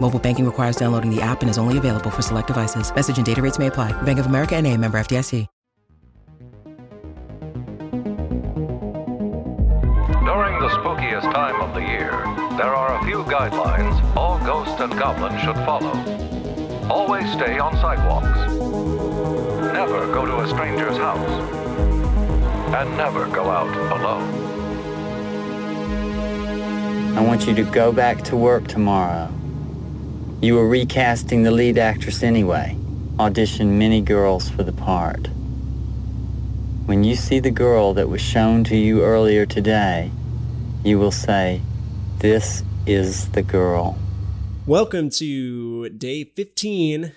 Mobile banking requires downloading the app and is only available for select devices. Message and data rates may apply. Bank of America and a member FDIC. During the spookiest time of the year, there are a few guidelines all ghosts and goblins should follow. Always stay on sidewalks. Never go to a stranger's house. And never go out alone. I want you to go back to work tomorrow. You were recasting the lead actress anyway. Auditioned many girls for the part. When you see the girl that was shown to you earlier today, you will say, This is the girl. Welcome to day 15,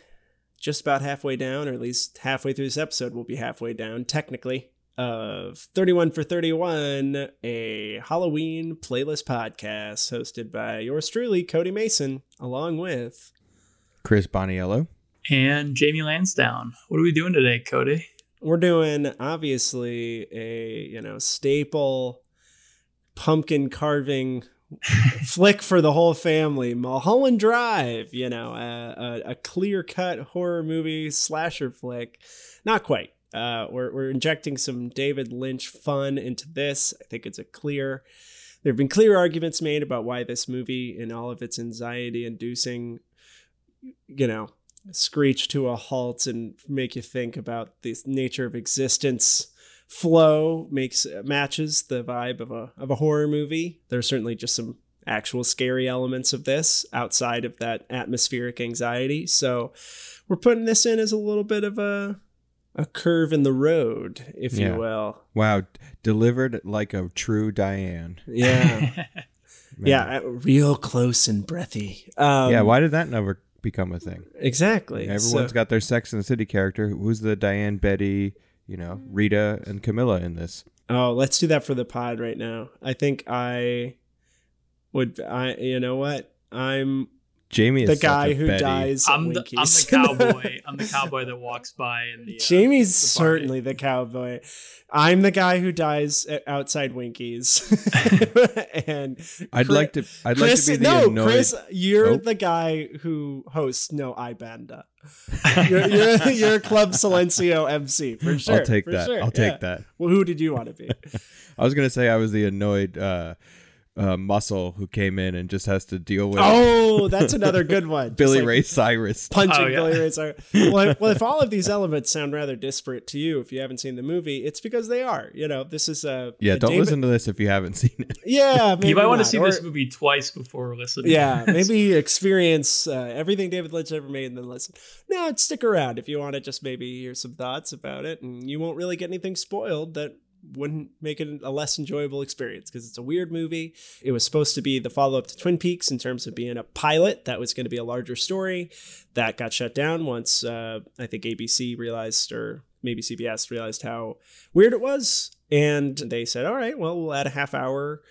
just about halfway down, or at least halfway through this episode, we'll be halfway down, technically, of 31 for 31, a Halloween playlist podcast hosted by yours truly, Cody Mason, along with Chris Boniello. And Jamie Lansdowne. What are we doing today, Cody? we're doing obviously a you know staple pumpkin carving flick for the whole family mulholland drive you know a, a, a clear-cut horror movie slasher flick not quite uh, we're, we're injecting some david lynch fun into this. I think it's a clear there have been clear arguments made about why this movie in all of its anxiety inducing you know screech to a halt and make you think about the nature of existence. Flow makes matches the vibe of a of a horror movie. There's certainly just some actual scary elements of this outside of that atmospheric anxiety. So we're putting this in as a little bit of a a curve in the road if Yeah. you will Wow, delivered like a true Diane. yeah yeah uh, real close and breathy um, yeah, why did that never become a thing? exactly Everyone's So- got their Sex and the City character. Who's the Diane, Betty, you know, Rita, and Camilla in this? Oh, let's do that for the pod right now. I think I would. I you know what? I'm Jamie is the guy a who Betty. dies. I'm at the, I'm the cowboy. I'm the cowboy that walks by in the. Uh, Jamie's the certainly the cowboy. I'm the guy who dies at- outside Winkies. and I'd Chris- like to. I'd Chris, like to be the no, annoyed. Chris, you're Oh. the guy who hosts No Hay Banda. You're, you're, you're Club Silencio MC for sure. I'll take that. sure, I'll take yeah. that. Well, who did you want to be? I was gonna say I was the annoyed uh, uh, muscle who came in and just has to deal with oh, that's another good one. Billy like- Ray Cyrus. punching Oh, yeah. Billy Ray Cyrus. Well, if- well, if all of these elements sound rather disparate to you, if you haven't seen the movie, it's because they are. You know, this is a Yeah, a don't David- listen to this if you haven't seen it. Yeah, maybe You might want to see Or- this movie twice before listening. Yeah, maybe experience uh, everything David Lynch ever made and then listen. No, stick around if you want to just maybe hear some thoughts about it, and you won't really get anything spoiled that wouldn't make it a less enjoyable experience because it's a weird movie. It was supposed to be the follow up to Twin Peaks in terms of being a pilot that was going to be a larger story. That got shut down once uh, I think ABC realized, or maybe CBS realized how weird it was. And they said, all right, well, we'll add a half hour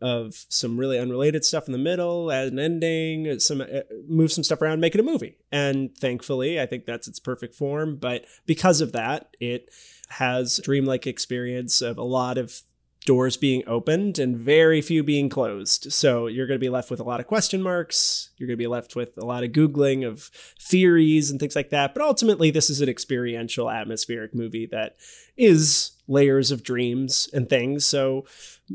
of some really unrelated stuff in the middle, add an ending, some uh, move some stuff around, make it a movie. And thankfully, I think that's its perfect form. But because of that, it has dreamlike experience of a lot of doors being opened and very few being closed. So you're going to be left with a lot of question marks. You're going to be left with a lot of Googling of theories and things like that. But ultimately, this is an experiential, atmospheric movie that is layers of dreams and things. So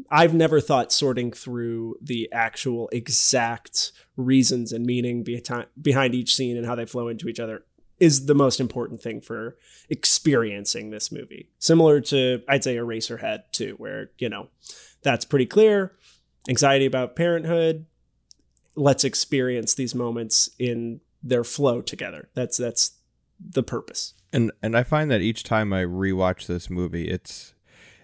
I've never thought sorting through the actual exact reasons and meaning behind each scene and how they flow into each other is the most important thing for experiencing this movie. Similar to I'd say Eraserhead too, where, you know, that's pretty clear. Anxiety about parenthood. Let's experience these moments in their flow together. That's that's the purpose. And and I find that each time I rewatch this movie, it's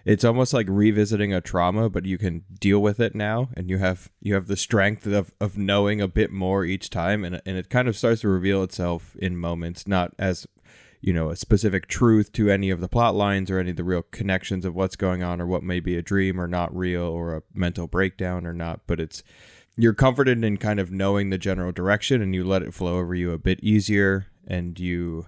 it's almost like revisiting a trauma, but you can deal with it now, and you have you have the strength of, of knowing a bit more each time, and and it kind of starts to reveal itself in moments, not as you know a specific truth to any of the plot lines or any of the real connections of what's going on or what may be a dream or not real or a mental breakdown or not, but it's you're comforted in kind of knowing the general direction and you let it flow over you a bit easier and you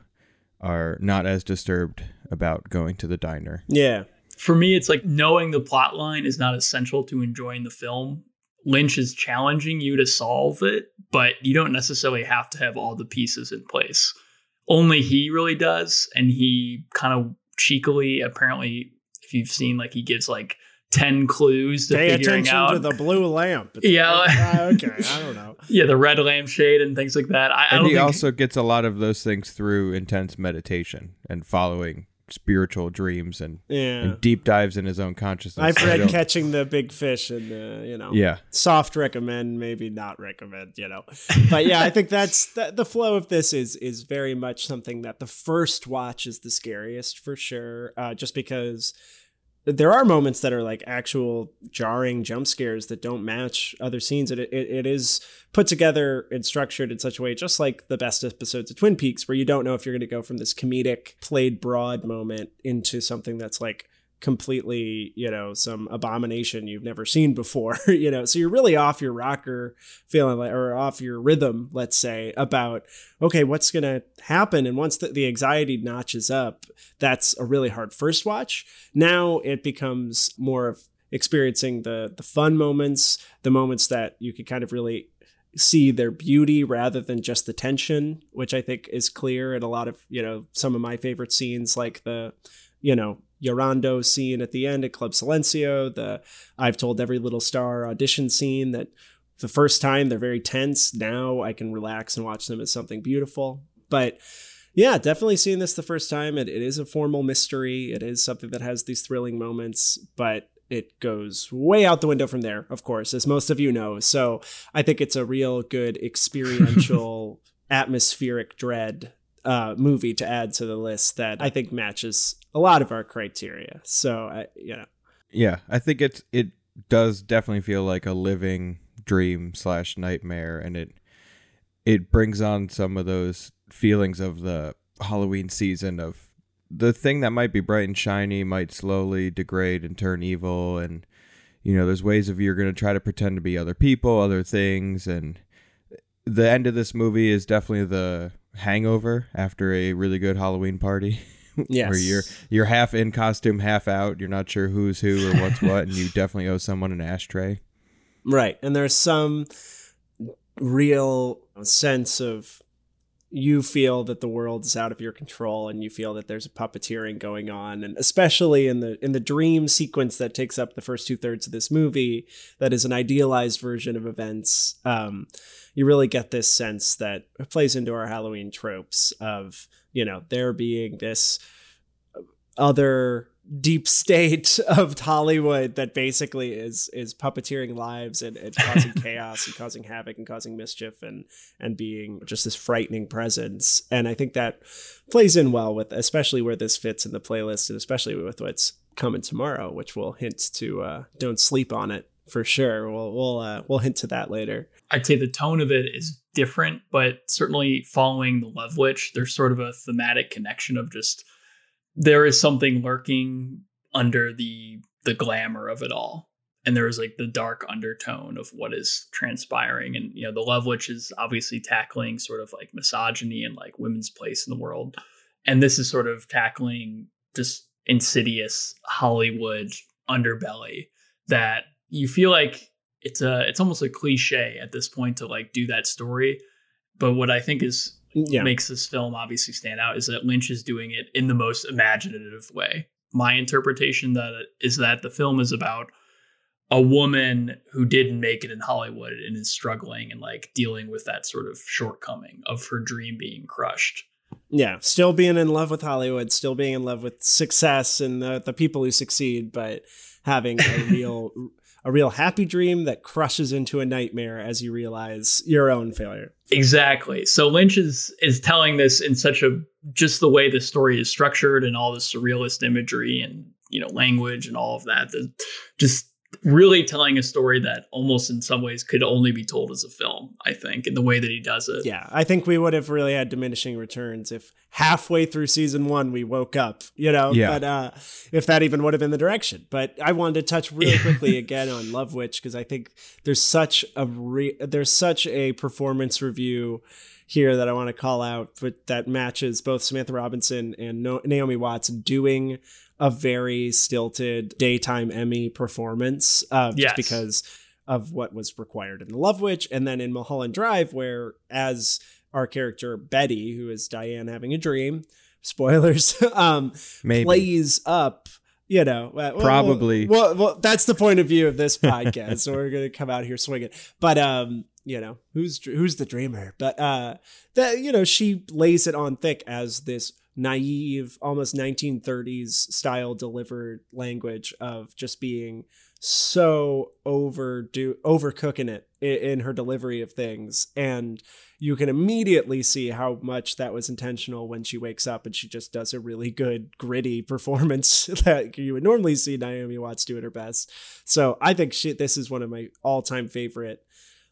are not as disturbed about going to the diner. Yeah. For me, it's like knowing the plot line is not essential to enjoying the film. Lynch is challenging you to solve it, but you don't necessarily have to have all the pieces in place. Only he really does. And he kind of cheekily, apparently, if you've seen, like, he gives like 10 clues to Pay figuring attention out. to the blue lamp. It's Yeah. like, ah, okay. I don't know. yeah, the red lampshade and things like that. I, I And don't he think also gets a lot of those things through intense meditation and following spiritual dreams and, Yeah. and deep dives in his own consciousness. I've read Catching the Big Fish and, uh, you know, Yeah. soft recommend, maybe not recommend, you know. But yeah, I think that's the, the flow of this is is very much something that the first watch is the scariest for sure, uh, just because there are moments that are like actual jarring jump scares that don't match other scenes. It, it, it is put together and structured in such a way, just like the best episodes of Twin Peaks, where you don't know if you're going to go from this comedic, played broad moment into something that's like completely, you know, some abomination you've never seen before, you know. So you're really off your rocker feeling like, or off your rhythm, let's say, about, okay, what's going to happen? And once the, the anxiety notches up, that's a really hard first watch. Now it becomes more of experiencing the the fun moments, the moments that you could kind of really see their beauty rather than just the tension, which I think is clear in a lot of, you know, some of my favorite scenes like the, you know, Llorando scene at the end at Club Silencio, the I've told every little star audition scene that the first time they're very tense. Now I can relax and watch them as something beautiful. But yeah, definitely seeing this the first time. It, it is a formal mystery. It is something that has these thrilling moments, but it goes way out the window from there, of course, as most of you know. So I think it's a real good experiential, atmospheric dread uh, movie to add to the list that I think matches a lot of our criteria. So, I, you know, Yeah, I think it's it does definitely feel like a living dream slash nightmare, and it it brings on some of those feelings of the Halloween season of the thing that might be bright and shiny might slowly degrade and turn evil, and you know, there's ways of you're going to try to pretend to be other people, other things, and the end of this movie is definitely the hangover after a really good Halloween party. yes. where you're you're half in costume, half out. You're not sure who's who or what's what, and you definitely owe someone an ashtray. Right. And there's some real sense of you feel that the world is out of your control and you feel that there's a puppeteering going on and especially in the in the dream sequence that takes up the first two thirds of this movie that is an idealized version of events um, you really get this sense that plays into our halloween tropes of you know there being this other deep state of Hollywood that basically is is puppeteering lives and, and causing chaos and causing havoc and causing mischief and and being just this frightening presence. And I think that plays in well with especially where this fits in the playlist and especially with what's coming tomorrow, which will hint to uh, don't sleep on it for sure. We'll we'll uh, we'll hint to that later. I'd say the tone of it is different, but certainly following the Love Witch, there's sort of a thematic connection of just there is something lurking under the the glamour of it all. And there is like the dark undertone of what is transpiring. And you know, the Love Witch is obviously tackling sort of like misogyny and like women's place in the world. And this is sort of tackling just insidious Hollywood underbelly that you feel like it's a it's almost a cliche at this point to like do that story. But what I think is Yeah. makes this film obviously stand out is that Lynch is doing it in the most imaginative way. My interpretation that is that the film is about a woman who didn't make it in Hollywood and is struggling and like dealing with that sort of shortcoming of her dream being crushed. yeah, still being in love with Hollywood, still being in love with success and the, the people who succeed, but having a real a real happy dream that crushes into a nightmare as you realize your own failure. Exactly. So Lynch is is telling this in such a just the way the story is structured and all the surrealist imagery and you know language and all of that. Just really telling a story that almost in some ways could only be told as a film, I think, in the way that he does it. Yeah, I think we would have really had diminishing returns if halfway through season one we woke up, you know, Yeah. but uh, if that even would have been the direction. But I wanted to touch really quickly again on Love Witch because I think there's such a re- there's such a performance review here that I want to call out but that matches both Samantha Robinson and no- Naomi Watts doing a very stilted daytime Emmy performance uh, Yes. just because of what was required in The Love Witch and then in Mulholland Drive where as our character Betty who is Diane having a dream spoilers um Maybe. plays up you know well, well, Probably. well, well that's the point of view of this podcast so we're gonna come out here swinging but um you know who's who's the dreamer but uh that you know she lays it on thick as this naive almost 1930s style delivered language of just being so overdo overcooking it in, in her delivery of things and you can immediately see how much that was intentional when she wakes up and she just does a really good gritty performance that you would normally see Naomi Watts do at her best. So I think she, this is one of my all-time favorite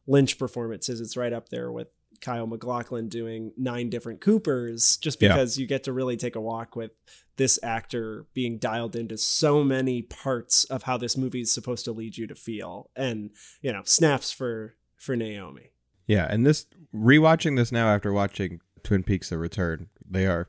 Lynch performances. It's right up there with Kyle MacLachlan doing nine different Coopers, just Yeah. because you get to really take a walk with this actor being dialed into so many parts of how this movie is supposed to lead you to feel, and you know, snaps for for Naomi. Yeah, and this rewatching this now after watching Twin Peaks: The Return, they are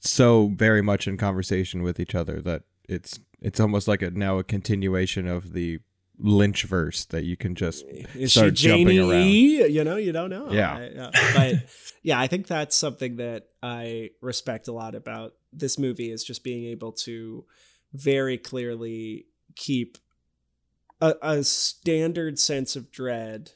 so very much in conversation with each other that it's it's almost like a now a continuation of the Lynch verse that you can just Is start she jumping Janie around. E? You know, you don't know. Yeah. I- yeah. But yeah, I think that's something that I respect a lot about this movie is just being able to very clearly keep a, a standard sense of dread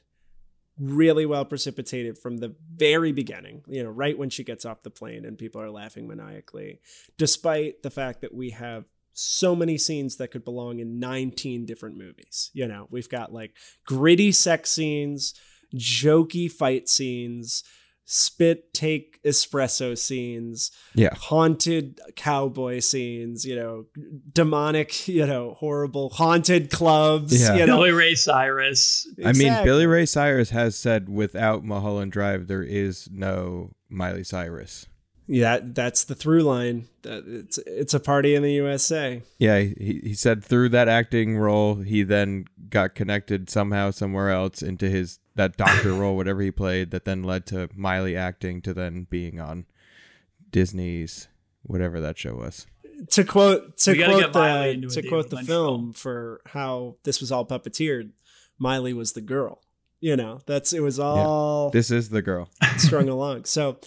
really well precipitated from the very beginning, you know, right when she gets off the plane and people are laughing maniacally, despite the fact that we have so many scenes that could belong in 19 different movies. You know, we've got like gritty sex scenes, jokey fight scenes, spit take espresso scenes, Yeah. haunted cowboy scenes, you know, demonic, you know, horrible haunted clubs, Yeah. you know. Billy Ray Cyrus. I mean, Billy Ray Cyrus has said without Mulholland Drive, there is no Miley Cyrus. Yeah, that's the through line. It's it's a party in the USA. Yeah, he, he said through that acting role, he then got connected somehow somewhere else into his that doctor role, whatever he played, that then led to Miley acting to then being on Disney's whatever that show was. To quote to quote the to quote the Lynch film for how this was all puppeteered, Miley was the girl. You know, that's it was all This is the girl. strung along. So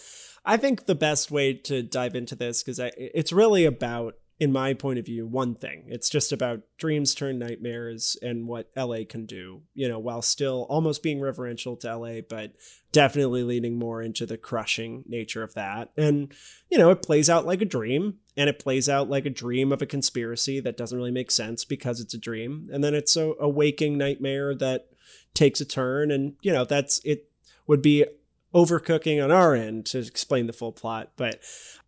I think the best way to dive into this because it's really about, in my point of view, one thing. It's just about dreams turn nightmares and what LA can do. You know, while still almost being reverential to LA, but definitely leaning more into the crushing nature of that. And you know, it plays out like a dream. And it plays out like a dream of a conspiracy that doesn't really make sense because it's a dream. And then it's a, a waking nightmare that takes a turn. And, you know, that's it would be overcooking on our end to explain the full plot. But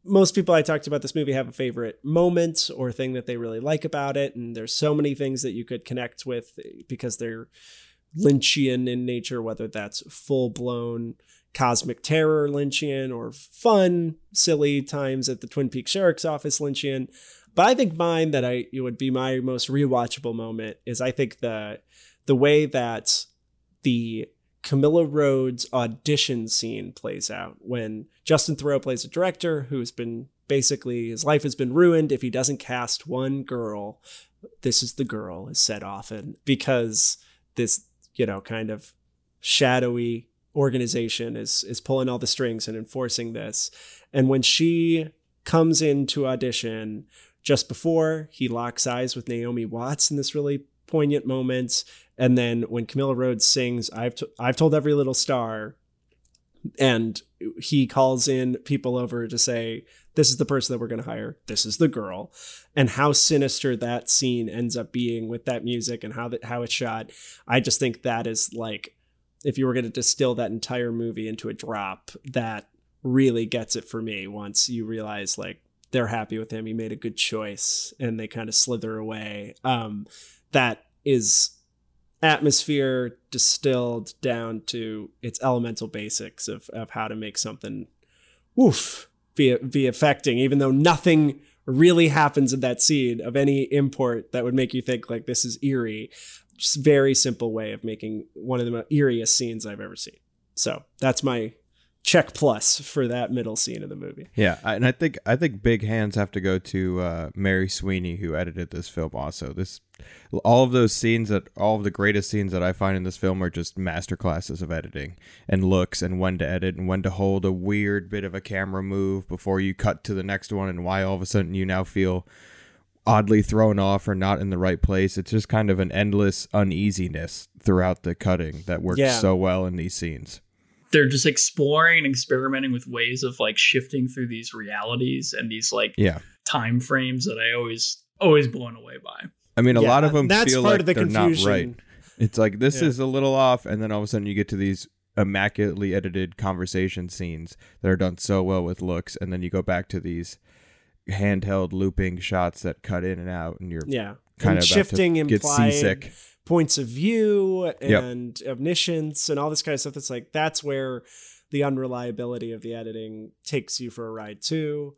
most people I talked about this movie have a favorite moment or thing that they really like about it. And there's so many things that you could connect with because they're Lynchian in nature, whether that's full blown cosmic terror Lynchian or fun, silly times at the Twin Peaks Sheriff's Office Lynchian. But I think mine that I it would be my most rewatchable moment is I think the the way that the Camilla Rhodes audition scene plays out when Justin Theroux plays a director who's been basically his life has been ruined if he doesn't cast one girl. This is the girl is said often because this you know kind of shadowy organization is is pulling all the strings and enforcing this. And when she comes in to audition just before he locks eyes with Naomi Watts in this really poignant moments. and then when Camilla Rhodes sings "I've t- I've told every little star," and he calls in people over to say this is the person that we're going to hire. This is the girl. And how sinister that scene ends up being with that music and how that how it's shot. I just think that is like if you were going to distill that entire movie into a drop, that really gets it for me once you realize like they're happy with him. He made a good choice and they kind of slither away. Um, that is atmosphere distilled down to its elemental basics of, of how to make something woof be, be affecting, even though nothing really happens in that scene of any import that would make you think like this is eerie. Just very simple way of making one of the most eeriest scenes I've ever seen. So that's my check plus for that middle scene of the movie. Yeah, and I think I think big hands have to go to uh, Mary Sweeney who edited this film. Also, this all of those scenes that all of the greatest scenes that I find in this film are just masterclasses of editing and looks and when to edit and when to hold a weird bit of a camera move before you cut to the next one and why all of a sudden you now feel oddly thrown off or not in the right place. It's just kind of an endless uneasiness throughout the cutting that works Yeah. so well in these scenes. They're just exploring and experimenting with ways of like shifting through these realities and these like Yeah. time frames that I always always blown away by. I mean, a Yeah, lot of them that's feel part like of the they're confusion. not right. It's like this Yeah. is a little off, and then all of a sudden you get to these immaculately edited conversation scenes that are done so well with looks, and then you go back to these handheld looping shots that cut in and out, and you're Yeah. kind and of shifting about to get implied seasick. Points of view Yep. and omniscience and all this kind of stuff. That's like that's where the unreliability of the editing takes you for a ride too.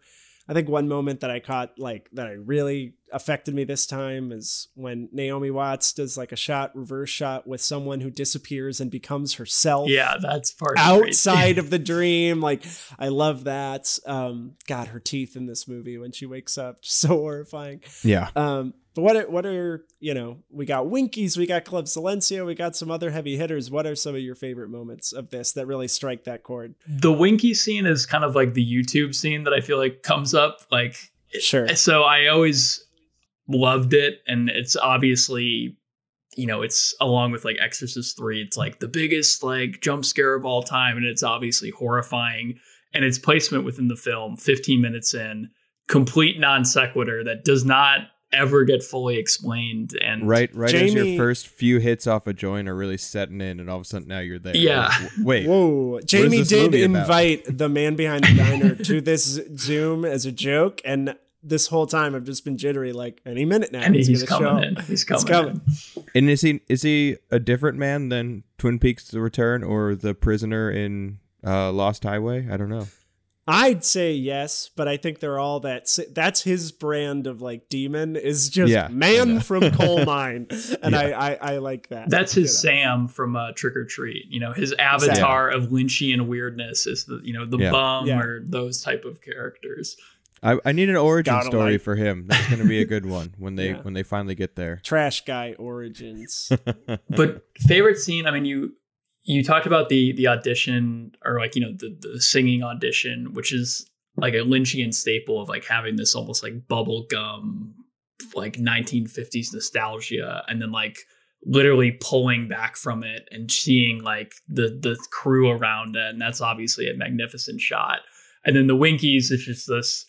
I think one moment that I caught like that I really affected me this time is when Naomi Watts does like a shot reverse shot with someone who disappears and becomes herself Yeah, that's part of great. outside of the dream. Like I love that. Um God, her teeth in this movie when she wakes up, just so horrifying. Yeah, Um, but what are, what are you know? We got Winkies, we got Club Silencio, we got some other heavy hitters. What are some of your favorite moments of this that really strike that chord? The Winky scene is kind of like the YouTube scene that I feel like comes up like Sure. so I always loved it and it's obviously you know it's along with like Exorcist 3 it's like the biggest like jump scare of all time and it's obviously horrifying and its placement within the film 15 minutes in complete non sequitur that does not ever get fully explained and right, right as your first few hits off a joint are really setting in, and all of a sudden now you're there. Yeah. Like, wait, Whoa! Jamie did movie about? invite the man behind the diner to this Zoom as a joke, and this whole time I've just been jittery. Like any minute now, and he's, gonna coming show. in he's coming, coming. in. and is he is he a different man than Twin Peaks: The Return or the prisoner in uh, Lost Highway? I don't know. I'd say yes, but I think they're all that. That's his brand of like demon is just Yeah, man from coal mine, and Yeah. I, I I like that. That's his you know? Sam from uh, Trick or Treat. You know, his avatar of Lynchian weirdness is the you know the Yeah. bum Yeah. or those type of characters. I, I need an origin Gotta story like- for him. That's going to be a good one when they Yeah. when they finally get there. trash guy origins. But favorite scene, I mean, you you talked about the the audition or like you know the the singing audition, which is like a Lynchian staple of like having this almost like bubble gum like 1950s nostalgia, and then like literally pulling back from it and seeing like the the crew around it, and that's obviously a magnificent shot. And then the Winkies is just this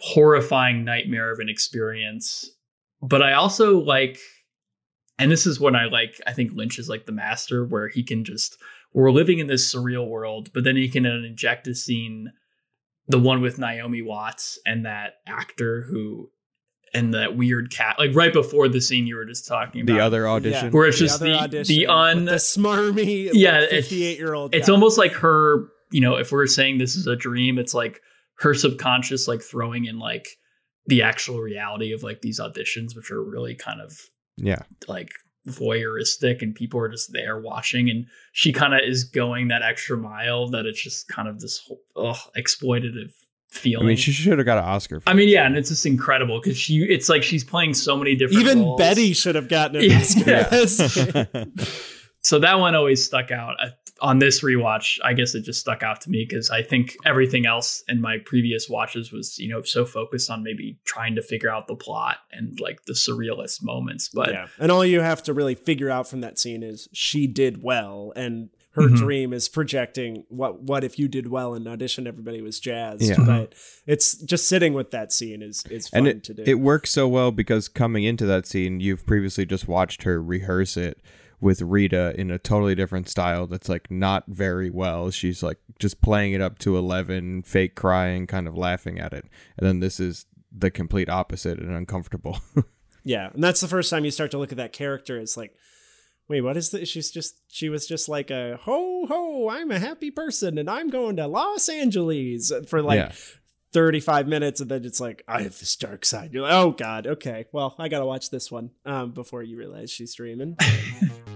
horrifying nightmare of an experience. But I also like and this is when I like I think Lynch is like the master where he can just we're living in this surreal world, but then he can inject a scene, the one with Naomi Watts and that actor who and that weird cat like right before the scene you were just talking about. The other audition. Where it's The just the- the un- the smarmy Yeah, it's- fifty-eight year old. it's almost like her you know if we're saying this is a dream it's like her subconscious like throwing in like the actual reality of like these auditions which are really kind of yeah. like voyeuristic and people are just there watching and she kind of is going that extra mile that it's just kind of this whole ugh, exploitative feeling. I mean, she should have got an Oscar. For I mean, yeah, and it's just incredible because she, it's like she's playing so many different. even roles. Betty should have gotten an Oscar. So that one always stuck out. I, on this rewatch, I guess it just stuck out to me because I think everything else in my previous watches was, you know, so focused on maybe trying to figure out the plot and like the surrealist moments. But yeah, and all you have to really figure out from that scene is she did well, and her Mhm. dream is projecting what what if you did well in audition everybody was jazzed Yeah. but it's just sitting with that scene is is fun and it, to do it works so well because coming into that scene you've previously just watched her rehearse it with Rita in a totally different style that's like not very well she's like just playing it up to 11 fake crying kind of laughing at it and then this is the complete opposite and uncomfortable Yeah, and that's the first time you start to look at that character It's like, wait, what is this? She's just she was just like a ho ho, I'm a happy person and I'm going to Los Angeles for like Yeah. 35 minutes and then it's like I have this dark side. You're like, "Oh god, okay. Well, I got to watch this one um before you realize she's dreaming."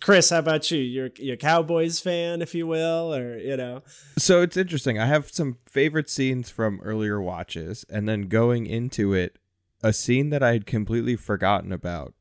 Chris, how about you? You're you're a Cowboys fan, if you will, or you know. So it's interesting. I have some favorite scenes from earlier watches, and then going into it, a scene that I had completely forgotten about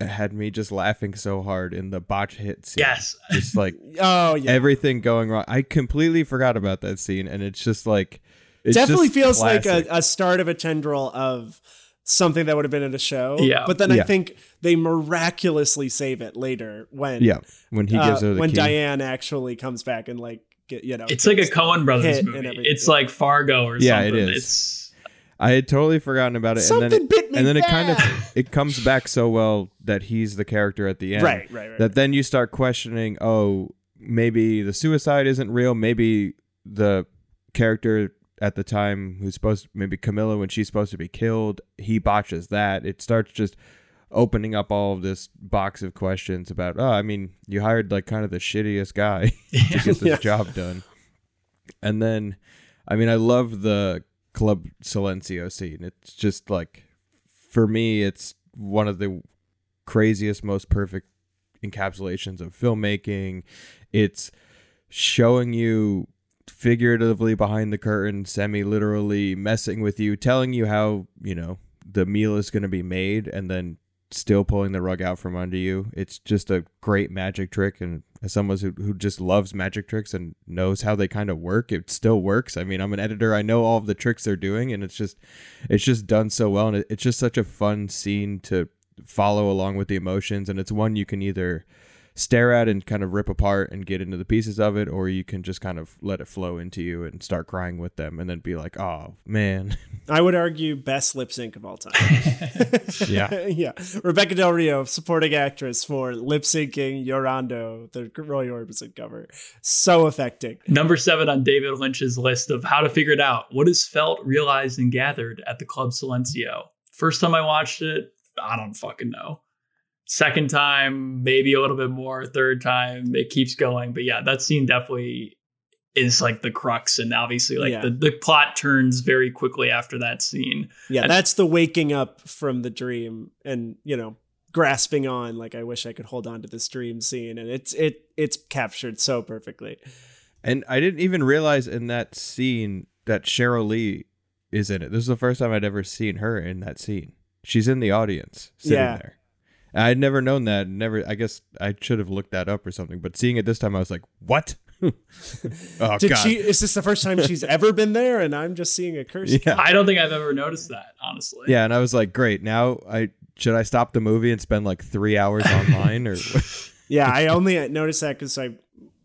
had me just laughing so hard in the botch hit scene. Yes. Just like Oh yeah. everything going wrong. I completely forgot about that scene, and it's just like it definitely just feels classic. like a, a start of a tendril of something that would have been in a show. Yeah. But then I think they miraculously save it later when yeah. When he uh, gives her the when key. Diane actually comes back and like get you know It's like a Coen Brothers movie. It's like Fargo or Yeah, something. is. It's I had totally forgotten about it, Something and then it, bit me and then it kind of it comes back so well that he's the character at the end. Right, right, right, That right. then you start questioning. Oh, maybe the suicide isn't real. Maybe the character at the time who's supposed maybe Camilla when she's supposed to be killed, he botches that. It starts just opening up all of this box of questions about. Oh, I mean, you hired like kind of the shittiest guy to get this Yeah. job done. And then, I mean, I love the Club Silencio scene. It's just like, for me, it's one of the craziest, most perfect encapsulations of filmmaking. It's showing you figuratively behind the curtain, semi literally messing with you, telling you how, you know, the meal is going to be made, and then still pulling the rug out from under you. It's just a great magic trick. And as someone who, who just loves magic tricks and knows how they kind of work, it still works. I mean, I'm an editor. I know all of the tricks they're doing, and it's just, it's just done so well. And it, it's just such a fun scene to follow along with the emotions. And it's one you can either stare at and kind of rip apart and get into the pieces of it, or you can just kind of let it flow into you and start crying with them and then be like, oh, man. I would argue best lip sync of all time. Yeah. yeah. Rebekah Del Rio, supporting actress for lip syncing Llorando, the Roy Orbison cover. So affecting. number seven on David Lynch's list of how to figure it out. What is felt, realized, and gathered at the Club Silencio? First time I watched it, I don't fucking know. Second time, maybe a little bit more. Third time, it keeps going. But yeah, that scene definitely is like the crux. And obviously, like Yeah. the, the plot turns very quickly after that scene. Yeah, And- that's the waking up from the dream and, you know, grasping on like I wish I could hold on to this dream scene and it's it it's captured so perfectly. And I didn't even realize in that scene that Sheryl Lee is in it. This is the first time I'd ever seen her in that scene. She's in the audience sitting Yeah. there. I'd never known that. Never. I guess I should have looked that up or something. But seeing it this time, I was like, "What? oh Did God!" she is this the first time she's ever been there and I'm just seeing a curse? yeah, I don't think I've ever noticed that, honestly. yeah. And I was like, "Great! Now I should I stop the movie and spend like three hours online or?" Yeah, I only noticed that because I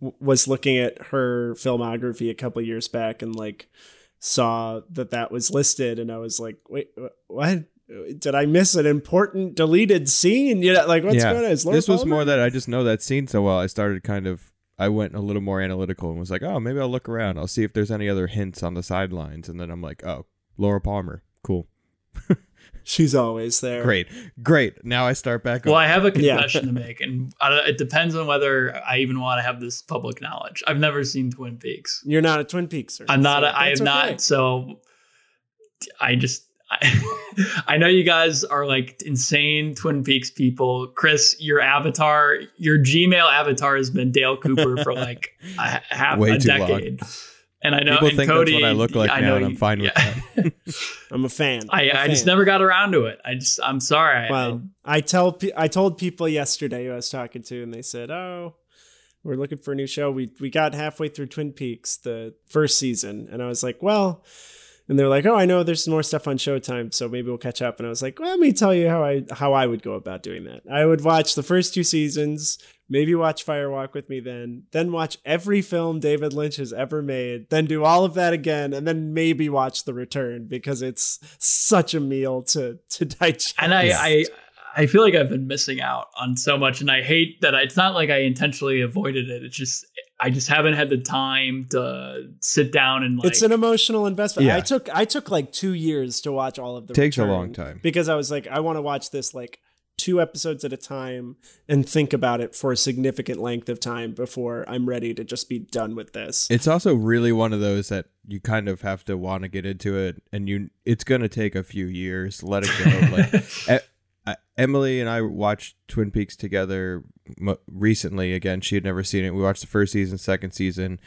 w- was looking at her filmography a couple years back and like saw that that was listed, and I was like, "Wait, what? Did I miss an important deleted scene? You know, like what's going on?" Is Laura this was Palmer? more that I just know that scene so well. I started kind of. I went a little more analytical and was like, "Oh, maybe I'll look around. I'll see if there's any other hints on the sidelines." And then I'm like, "Oh, Laura Palmer, cool, She's always there. great, great." Now I start back. Well, up. I have a Yeah. confession to make, and I don't- it depends on whether I even want to have this public knowledge. I've never seen Twin Peaks. You're not a Twin Peaks. I'm not. so a, I that's have okay. not. So I just I, I know you guys are like insane Twin Peaks people. Chris, your avatar, your Gmail avatar has been Dale Cooper for like a, half Way a too long. decade. And I know People and think Cody, that's what I look like I now, know and I'm you- fine with that. I'm a fan. I, I'm a I just never got around to it. I just I'm sorry. I- Well, I tell I told people yesterday who I was talking to, and they said, "Oh, we're looking for a new show. We we got halfway through Twin Peaks, the first season," and I was like, "Well," and they're like, "Oh, I know there's more stuff on Showtime, so maybe we'll catch up." And I was like, well, "Let me tell you how I how I would go about doing that. I would watch the first two seasons." Maybe watch Firewalk with me then, then watch every film David Lynch has ever made, then do all of that again, and then maybe watch The Return because it's such a meal to to digest. and I, I I feel like I've been missing out on so much, and I hate that. I, it's not like I intentionally avoided it. It's just I just haven't had the time to sit down and like. it's an emotional investment. Yeah. I took I took like two years to watch all of the. Takes a long time. because I was like, I want to watch this like two episodes at a time and think about it for a significant length of time before I'm ready to just be done with this. It's also really one of those that you kind of have to want to get into it, and you it's going to take a few years. Let it go. like Emily and I watched Twin Peaks together recently. Again, she had never seen it. We watched the first season, second season,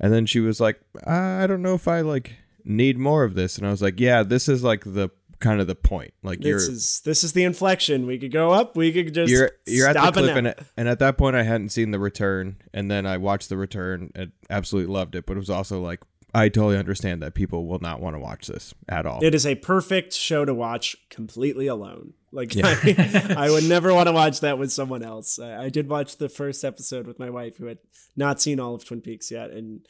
and then she was like, "I don't know if I like need more of this." And I was like, "Yeah, this is like the kind of the point. Like you're This is this is the inflection. We could go up. We could just you're you're at the stop cliff, and, and at that point, I hadn't seen the return, and then I watched the return and absolutely loved it. But it was also like I totally understand that people will not want to watch this at all. It is a perfect show to watch completely alone. Like Yeah. I, I would never want to watch that with someone else. I, I did watch the first episode with my wife, who had not seen all of Twin Peaks yet, and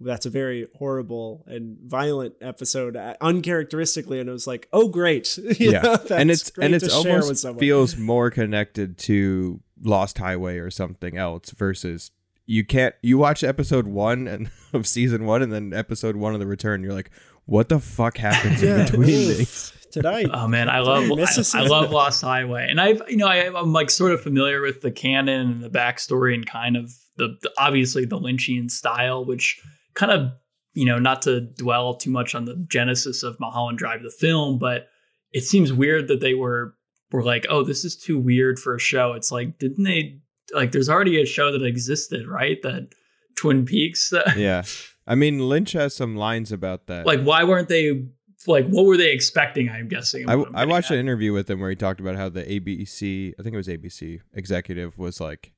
that's a very horrible and violent episode, uh, uncharacteristically. And it was like, oh, great, You yeah, know, and it's and it's to share with almost feels more connected to Lost Highway or something else versus you can't you watch episode one and of season one and then episode one of the return. You're like, what the fuck happens in between these? Did I? Oh man, I love Did I miss a I, I season? love Lost Highway, and I've you know I, I'm like sort of familiar with the canon and the backstory and kind of the, the obviously the Lynchian style, which kind of you know not to dwell too much on the genesis of Mulholland Drive the film, but it seems weird that they were were like, oh, this is too weird for a show. It's like, didn't they like? There's already a show that existed, right? That Twin Peaks. That, Yeah, I mean Lynch has some lines about that. Like, why weren't they? Like, what were they expecting? I'm guessing. I, I'm I watched at. an interview with him where he talked about how the ABC, I think it was ABC executive was like,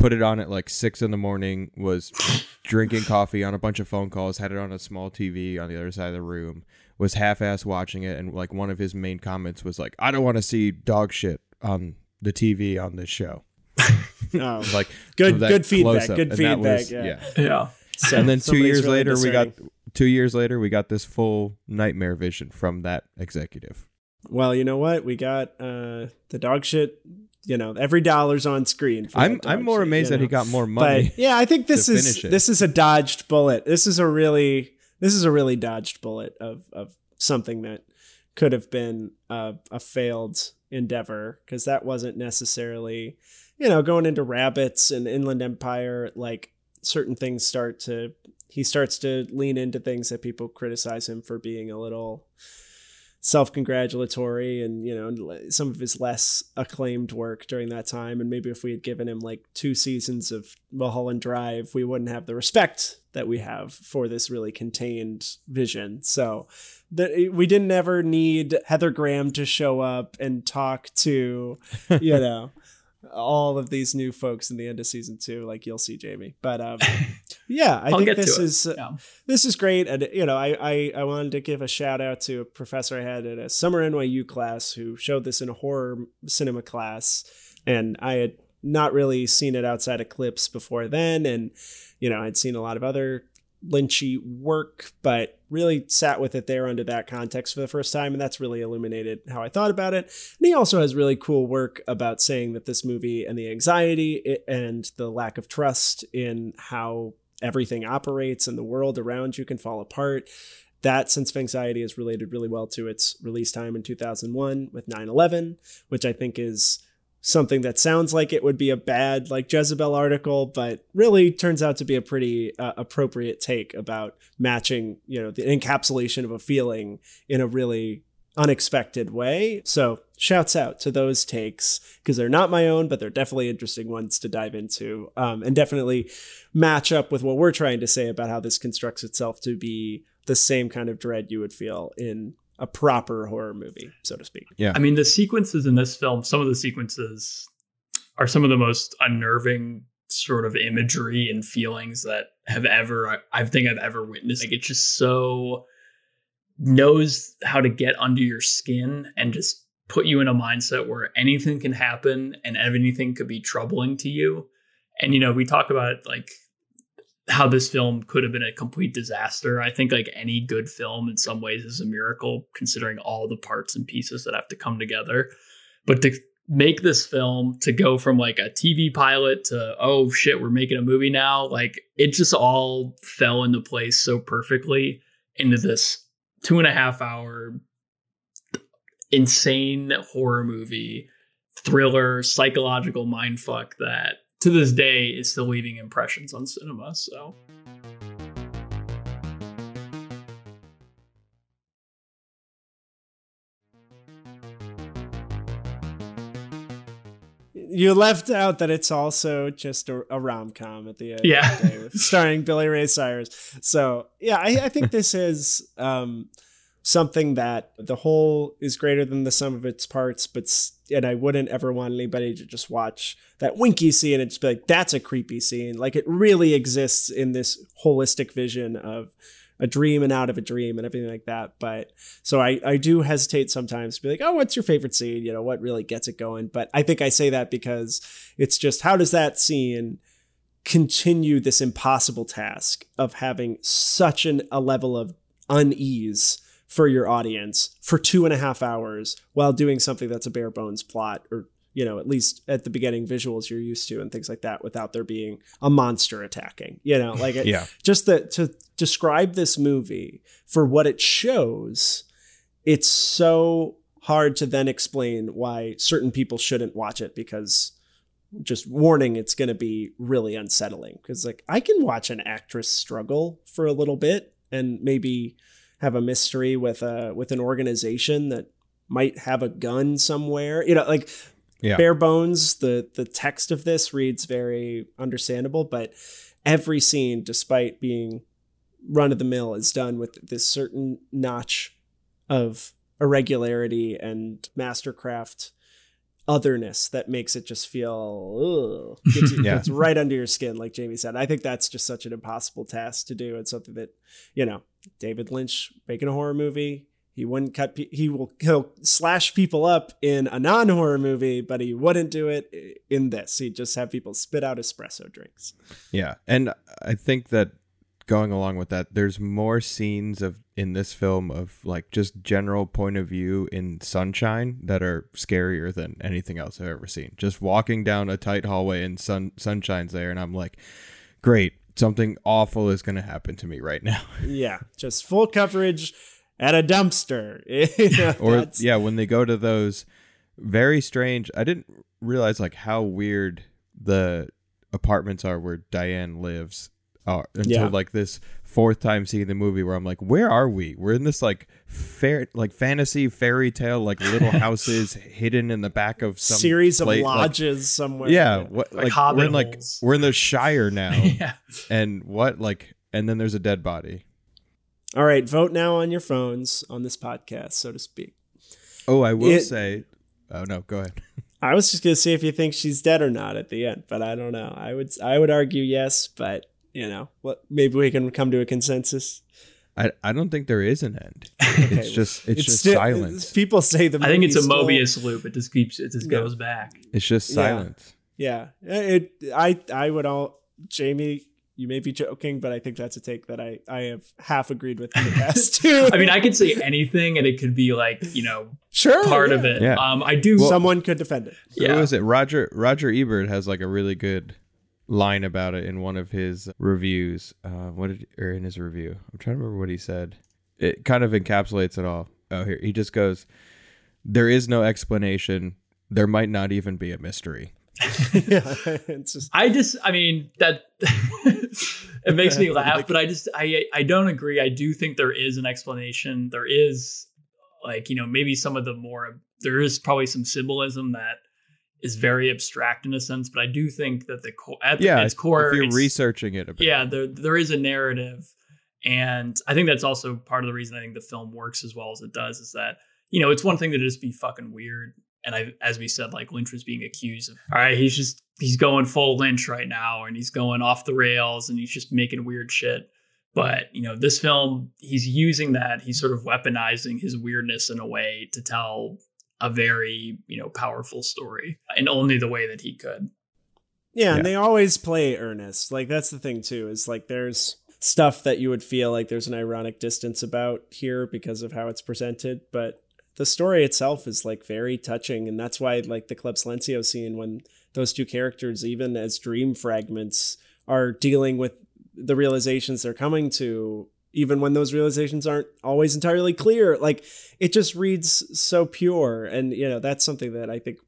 put it on at like six in the morning, was drinking coffee on a bunch of phone calls, had it on a small TV on the other side of the room, was half ass watching it. And like one of his main comments was like, I don't want to see dog shit on the TV on this show. Oh, Like, Good- good feedback, good And feedback, was- yeah. Yeah. so and then two years really later, we got two years later, we got this full nightmare vision from that executive. Well, you know what? We got uh the dog shit. You know, every dollar's on screen. for I'm I'm more shit, amazed you that he got more money. But yeah, I think this is this is a dodged bullet. This is a really this is a really dodged bullet of of something that could have been a, a failed endeavor because that wasn't necessarily you know going into rabbits and inland empire like certain things start to he starts to lean into things that people criticize him for being a little self-congratulatory and you know some of his less acclaimed work during that time. And maybe if we had given him like two seasons of mulholland drive we wouldn't have the respect that we have for this really contained vision. So that we didn't ever need heather graham to show up and talk to you know all of these new folks in the end of season two like you'll see jamie. But um yeah i think this is Yeah. this is great. And you know I, I i wanted to give a shout out to a professor i had at a summer nyu class who showed this in a horror cinema class. And i had not really seen it outside of clips before then. And you know i'd seen a lot of other lynchy work but really sat with it there under that context for the first time and that's really illuminated how i thought about it and he also has really cool work about saying that this movie and the anxiety and the lack of trust in how everything operates and the world around you can fall apart. That sense of anxiety is related really well to its release time in 2001 with 9 11, which I think is something that sounds like it would be a bad like Jezebel article, but really turns out to be a pretty uh, appropriate take about matching, you know, the encapsulation of a feeling in a really unexpected way. So shouts out to those takes because they're not my own, but they're definitely interesting ones to dive into um, and definitely match up with what we're trying to say about how this constructs itself to be the same kind of dread you would feel in a proper horror movie, so to speak. Yeah. I mean, the sequences in this film, some of the sequences are some of the most unnerving sort of imagery and feelings that have ever I, I think I've ever witnessed. Like it's just so knows how to get under your skin and just put you in a mindset where anything can happen and anything could be troubling to you. And you know, we talk about like how this film could have been a complete disaster. I think like any good film in some ways is a miracle considering all the parts and pieces that have to come together. But to make this film to go from like a TV pilot to oh shit, we're making a movie now, like it just all fell into place so perfectly into this two and a half hour insane horror movie, thriller, psychological mindfuck that to this day is still leaving impressions on cinema. So. You left out that it's also just a, a rom com at the end. Yeah. Of the day, starring Billy Ray Cyrus. So yeah, I, I think this is um, something that the whole is greater than the sum of its parts, but and I wouldn't ever want anybody to just watch that Winkie scene and just be like, that's a creepy scene. Like it really exists in this holistic vision of a dream and out of a dream and everything like that. But so I, I do hesitate sometimes to be like, oh, what's your favorite scene? You know, what really gets it going? But I think I say that because it's just how does that scene continue this impossible task of having such an, a level of unease for your audience for two and a half hours while doing something that's a bare bones plot or you know at least at the beginning visuals you're used to and things like that without there being a monster attacking you know like it, Yeah. just that to describe this movie for what it shows it's so hard to then explain why certain people shouldn't watch it because just warning it's going to be really unsettling because like i can watch an actress struggle for a little bit and maybe have a mystery with a with an organization that might have a gun somewhere you know like Yeah. bare bones the the text of this reads very understandable but every scene despite being run of the mill is done with this certain notch of irregularity and mastercraft otherness that makes it just feel ugh, gets, you, Yeah. gets right under your skin like jamie said. I think that's just such an impossible task to do. And something that you know david lynch making a horror movie he wouldn't cut pe- he will he'll slash people up in a non-horror movie but he wouldn't do it in this. He'd just have people spit out espresso drinks. Yeah, and I think that going along with that, there's more scenes of in this film of like just general point of view in sunshine that are scarier than anything else I've ever seen. Just walking down a tight hallway and sun sunshine's there, and I'm like, great, something awful is gonna happen to me right now. yeah just full coverage at a dumpster or yeah, when they go to those very strange. I didn't realize like how weird the apartments are where Diane lives. Until Yeah. like this fourth time seeing the movie where I'm like, where are we? We're in this like fair, like fantasy fairy tale, like little houses hidden in the back of some series of pla- like- lodges somewhere yeah, what Like like, we're in like holes. we're in the Shire now, yeah. and what like, and then there's a dead body. all right vote now on your phones on this podcast so to speak Oh, I will It- say, oh no, go ahead. I was just gonna see if you think she's dead or not at the end, but I don't know. I would I would argue yes, but you know, what maybe we can come to a consensus. I, I don't think there is an end. Okay, It's just it's, just still- silence. People say the I think it's a still- Mobius loop. It just keeps it just Yeah. goes back. It's just silence. Yeah, it. I I would all Jamie. You may be joking, but I think that's a take that I I have half agreed with in the past too. I mean, I could say anything and it could be like, you know, sure part yeah. of it. Yeah. Um I do Someone could defend it. yeah. Who is it? Roger Roger Ebert has like a really good line about it in one of his reviews. Uh, what did or in his review? I'm trying to remember what he said. It kind of encapsulates it all. Oh, here he just goes. There is no explanation. there might not even be a mystery. yeah, it's just I just, I mean, that it makes me laugh, but I just, I, I don't agree. I do think there is an explanation. There is, like, you know, maybe some of the more, there is probably some symbolism that is very abstract in a sense, but I do think that the core, at Yeah, its core, if you're it's- researching it a bit. yeah, there there is a narrative, and I think that's also part of the reason I think the film works as well as it does. Is that you know it's one thing to just be fucking weird, and I as we said, like Lynch was being accused of, all right, he's just he's going full Lynch right now, and he's going off the rails, and he's just making weird shit. But you know, this film, he's using that, he's sort of weaponizing his weirdness in a way to tell a very you know powerful story in only the way that he could. Yeah, Yeah. and they always play earnest. Like that's the thing too. Is like there's stuff that you would feel like there's an ironic distance about here because of how it's presented, but the story itself is like very touching, and that's why like the Club Silencio scene when those two characters, even as dream fragments, are dealing with the realizations they're coming to. Even when those realizations aren't always entirely clear, like it just reads so pure, and you know that's something that I think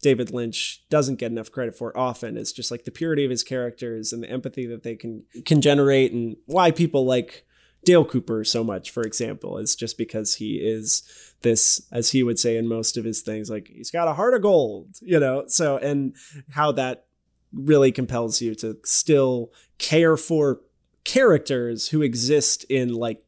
David Lynch doesn't get enough credit for often. It's just like the purity of his characters and the empathy that they can can generate and why people like Dale Cooper so much, for example, is just because he is this, as he would say in most of his things, like he's got a heart of gold, you know? So, and how that really compels you to still care for characters who exist in like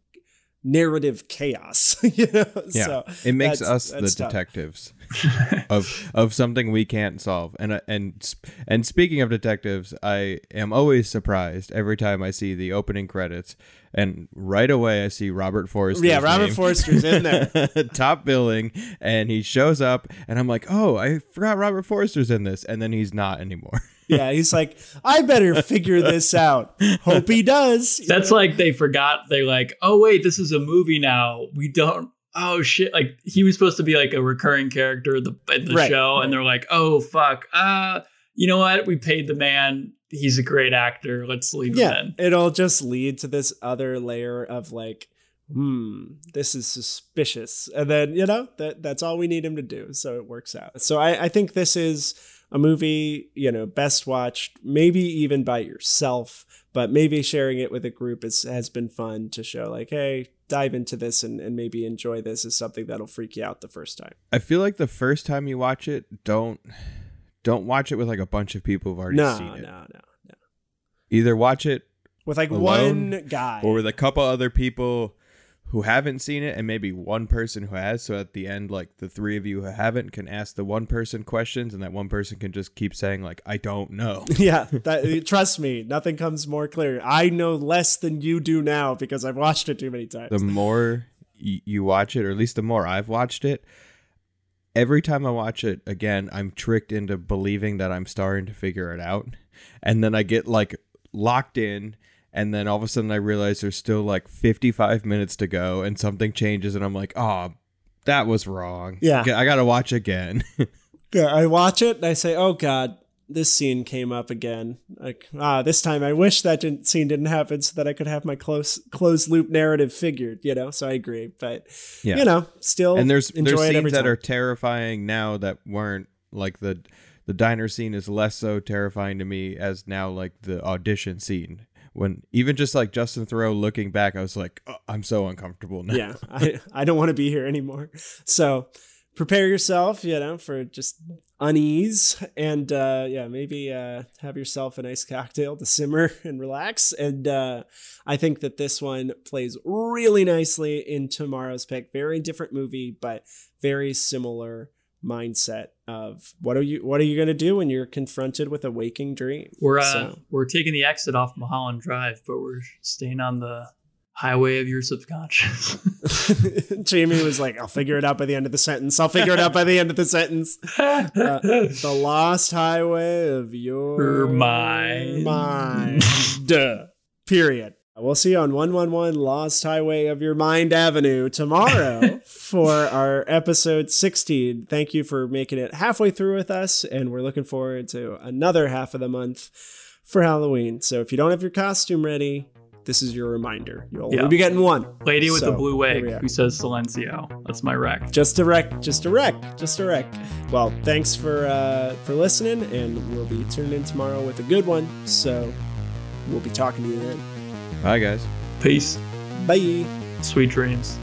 narrative chaos, you know? Yeah, So it makes that's- us the tough. detectives of of something we can't solve. And uh, and and speaking of detectives, I am always surprised every time I see the opening credits, and right away I see Robert Forster. Yeah, Robert Forster's in there. top billing, and he shows up, and I'm like, oh, I forgot Robert Forster's in this, and then he's not anymore. Yeah, he's like, I better figure this out. Hope he does. That's like they forgot. They're like, oh wait, this is a movie now. We don't. Oh shit! Like he was supposed to be like a recurring character in the, in the Right, show, right. and they're like, oh fuck. Uh, you know what? We paid the man. He's a great actor. Let's leave yeah, him it'll just lead to this other layer of like, hmm, this is suspicious. And then, you know, that that's all we need him to do. So it works out. So I, I think this is a movie, you know, best watched, maybe even by yourself, but maybe sharing it with a group is, has been fun to show like, hey, dive into this and, and maybe enjoy this is something that'll freak you out the first time. I feel like the first time you watch it, don't don't watch it with like a bunch of people who've already No, seen no, it. no, no. Either watch it With like one guy. or with a couple other people who haven't seen it and maybe one person who has so at the end like the three of you who haven't can ask the one person questions and that one person can just keep saying like i don't know Yeah, that, eh, trust me, nothing comes more clear. I know less than you do now because I've watched it too many times. the more y- you watch it or at least the more i've watched it every time i watch it again i'm tricked into believing that i'm starting to figure it out and then i get like locked in and then all of a sudden i realize there's still like 55 minutes to go and something changes and i'm like oh that was wrong Yeah. i gotta watch again Yeah, I watch it and I say, "Oh God, this scene came up again." Like, ah, this time I wish that didn't, scene didn't happen so that I could have my close closed loop narrative figured. You know, so I agree, but Yeah. you know, still and there's there's scenes that are terrifying now that weren't like the the diner scene is less so terrifying to me as now like the audition scene when even just like Justin Theroux looking back I was like oh, I'm so uncomfortable now yeah, I I don't want to be here anymore. So prepare yourself, you know, for just unease and uh yeah, maybe uh have yourself a nice cocktail to simmer and relax. And uh I think that this one plays really nicely in tomorrow's pick. Very different movie, but very similar mindset of what are you what are you gonna do when you're confronted with a waking dream? We're uh, So- we're taking the exit off Mulholland Drive, but we're staying on the highway of your subconscious. Jamie was like, I'll figure it out by the end of the sentence. I'll figure it out by the end of the sentence. Uh, the lost highway of your mind. mind. Period. We'll see you on 111 Lost Highway of Your Mind Avenue tomorrow for our episode 16. Thank you for making it halfway through with us, and we're looking forward to another half of the month for Halloween. So if you don't have your costume ready, this is your reminder. You'll Yeah. only be getting one. Lady with the blue wig who says Silencio. That's my rec. Just a wreck, just a wreck, just a wreck. Well, thanks for uh, for listening, and we'll be tuning in tomorrow with a good one. So we'll be talking to you then. Bye, guys. Peace. Bye. Sweet dreams.